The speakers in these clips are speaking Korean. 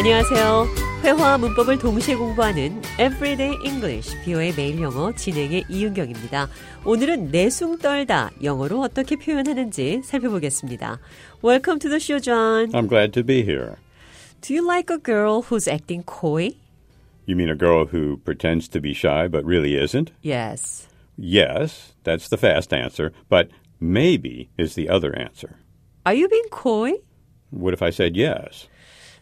안녕하세요. 회화와 문법을 동시에 공부하는 Everyday English, 비오의 매일 영어 진행의 이은경입니다. 오늘은 내숭 떨다 영어로 어떻게 표현하는지 살펴보겠습니다. Welcome to the show, John. I'm glad to be here. Do you like a girl who's acting coy? You mean a girl who pretends to be shy but really isn't? Yes. Yes, that's the fast answer, but maybe is the other answer. Are you being coy? What if I said yes?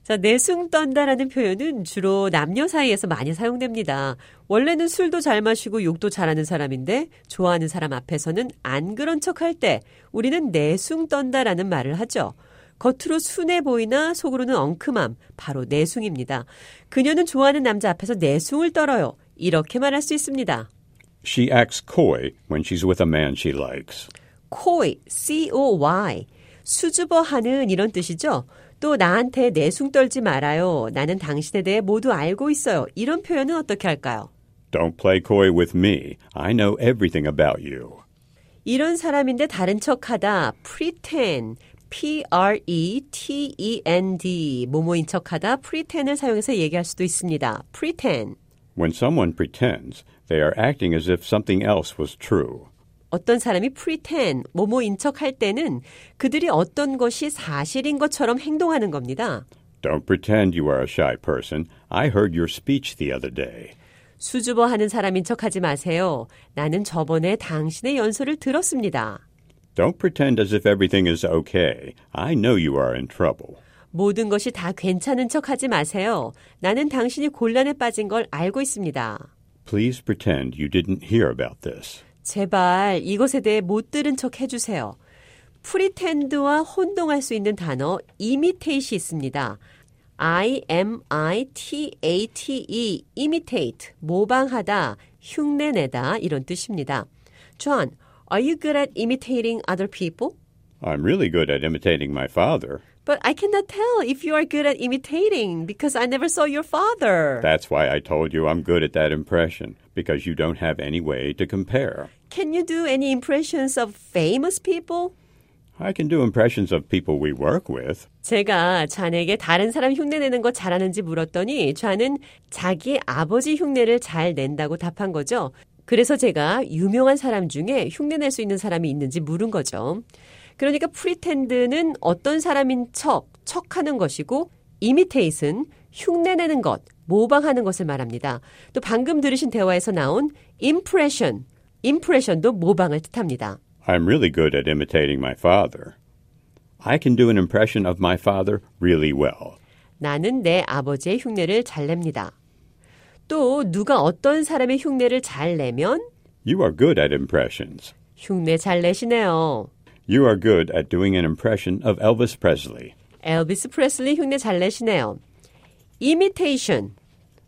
자, 내숭 떤다라는 표현은 주로 남녀 사이에서 많이 사용됩니다. 원래는 술도 잘 마시고 욕도 잘하는 사람인데 좋아하는 사람 앞에서는 안 그런 척 할 때 우리는 내숭 떤다라는 말을 하죠. 겉으로 순해 보이나 속으로는 엉큼함, 바로 내숭입니다. 그녀는 좋아하는 남자 앞에서 내숭을 떨어요. 이렇게 말할 수 있습니다. She acts coy when she's with a man she likes. coy, C-O-Y, 수줍어하는 이런 뜻이죠. 또 나한테 내숭 떨지 말아요. 나는 당신에 대해 모두 알고 있어요. 이런 표현은 어떻게 할까요? Don't play coy with me. I know everything about you. 이런 사람인데 다른 척하다, pretend, P-R-E-T-E-N-D, 모모인 척하다, pretend을 사용해서 얘기할 수도 있습니다. pretend. When someone pretends, they are acting as if something else was true. 어떤 사람이 pretend, 모모인 척 할 때는 그들이 어떤 것이 사실인 것처럼 행동하는 겁니다. Don't pretend you are a shy person. I heard your speech the other day. 수줍어 하는 사람인 척 하지 마세요. 나는 저번에 당신의 연설을 들었습니다. Don't pretend as if everything is okay. I know you are in trouble. 모든 것이 다 괜찮은 척 하지 마세요. 나는 당신이 곤란에 빠진 걸 알고 있습니다. Please pretend you didn't hear about this. 제발 이것에 대해 못 들은 척 해주세요. 프리텐드와 혼동할 수 있는 단어 imitate이 있습니다. I-M-I-T-A-T-E, imitate, 모방하다, 흉내내다 이런 뜻입니다. John, are you good at imitating other people? I'm really good at imitating my father. But I cannot tell if you are good at imitating because I never saw your father. That's why I told you I'm good at that impression, because you don't have any way to compare. Can you do any impressions of famous people? I can do impressions of people we work with. 제가 좌에게 다른 사람 흉내내는 거 잘하는지 물었더니 좌는 자기 아버지 흉내를 잘 낸다고 답한 거죠. 그래서 제가 유명한 사람 중에 흉내낼 수 있는 사람이 있는지 물은 거죠. 그러니까 프리텐드는 어떤 사람인 척, 척하는 것이고 imitate은 흉내내는 것, 모방하는 것을 말합니다. 또 방금 들으신 대화에서 나온 impression, impression도 모방을 뜻합니다. I'm really good at imitating my father. I can do an impression of my father really well. 나는 내 아버지의 흉내를 잘 냅니다. 또 누가 어떤 사람의 흉내를 잘 내면 You are good at impressions. 흉내 잘 내시네요. You are good at doing an impression of Elvis Presley. 엘비스 프레슬리 흉내 잘 내시네요. imitation,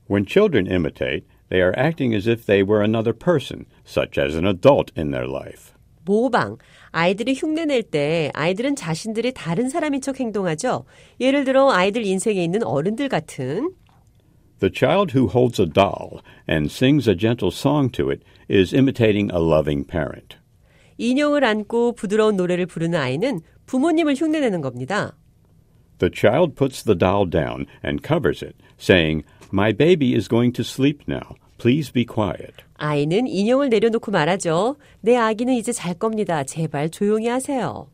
When children imitate, they are acting as if they were another person, such as an adult in their life. 모방. 아이들이 흉내 낼 때 아이들은 자신들이 다른 사람인 척 행동하죠. 예를 들어 아이들 인생에 있는 어른들 같은 The child who holds a doll and sings a gentle song to it is imitating a loving parent. 인형을 안고 부드러운 노래를 부르는 아이는 부모님을 흉내내는 겁니다. The child puts the doll down and covers it, saying, My baby is going to sleep now. Please be quiet. 아이는 인형을 내려놓고 말하죠. 내 아기는 이제 잘 겁니다. 제발 조용히 하세요.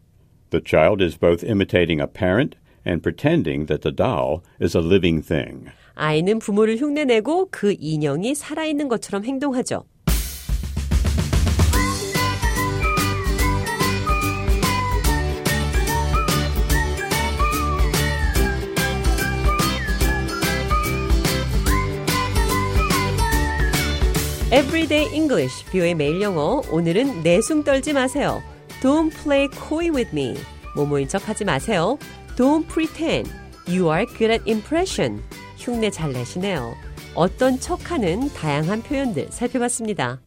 The child is both imitating a parent and pretending that the doll is a living thing. 아이는 부모를 흉내내고 그 인형이 살아있는 것처럼 행동하죠. Everyday English, 뷰의 매일 영어. 오늘은 내숭 떨지 마세요. Don't play coy with me. 모모인 척 하지 마세요. Don't pretend. You are good at impression. 흉내 잘 내시네요. 어떤 척하는 다양한 표현들 살펴봤습니다.